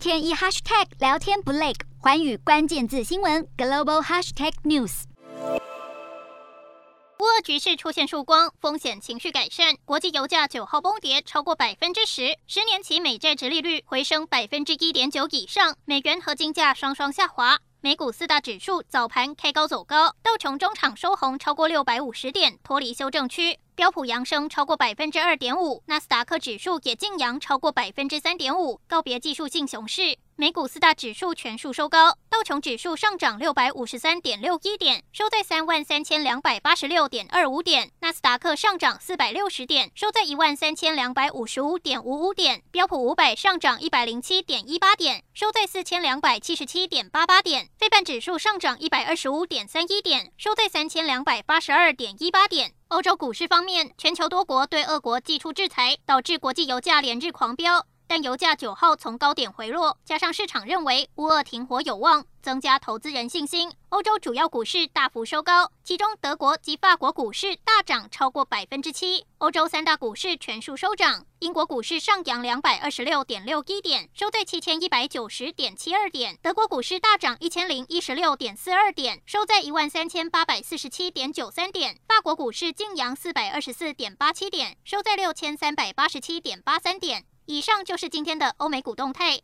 天一 hashtag 聊天不累，寰宇关键字新闻 global hashtag news。乌俄局势出现曙光，风险情绪改善，国际油价九号崩跌超过百分之十，十年期美债殖利率回升百分之一点九以上，美元和金价双双下滑。美股四大指数早盘开高走高，道琼中场收红超过六百五十点，脱离修正区；标普扬升超过百分之二点五，纳斯达克指数也净扬超过百分之三点五，告别技术性熊市。美股四大指数全数收高，道琼指数上涨六百五十三点六一点，收在三万三千两百八十六点二五点；纳斯达克上涨四百六十点，收在一万三千两百五十五点五五点；标普五百上涨一百零七点一八点，收在四千两百七十七点八八点；费半指数上涨一百二十五点三一点，收在三千两百八十二点一八点。欧洲股市方面，全球多国对俄国祭出制裁，导致国际油价连日狂飙。但油价九号从高点回落，加上市场认为乌俄停火有望，增加投资人信心。欧洲主要股市大幅收高，其中德国及法国股市大涨超过百分之七。欧洲三大股市全数收涨，英国股市上扬两百二十六点六一点，收在七千一百九十点七二点；德国股市大涨一千零一十六点四二点，收在一万三千八百四十七点九三点；法国股市净扬四百二十四点八七点，收在六千三百八十七点八三点。以上就是今天的欧美股动态。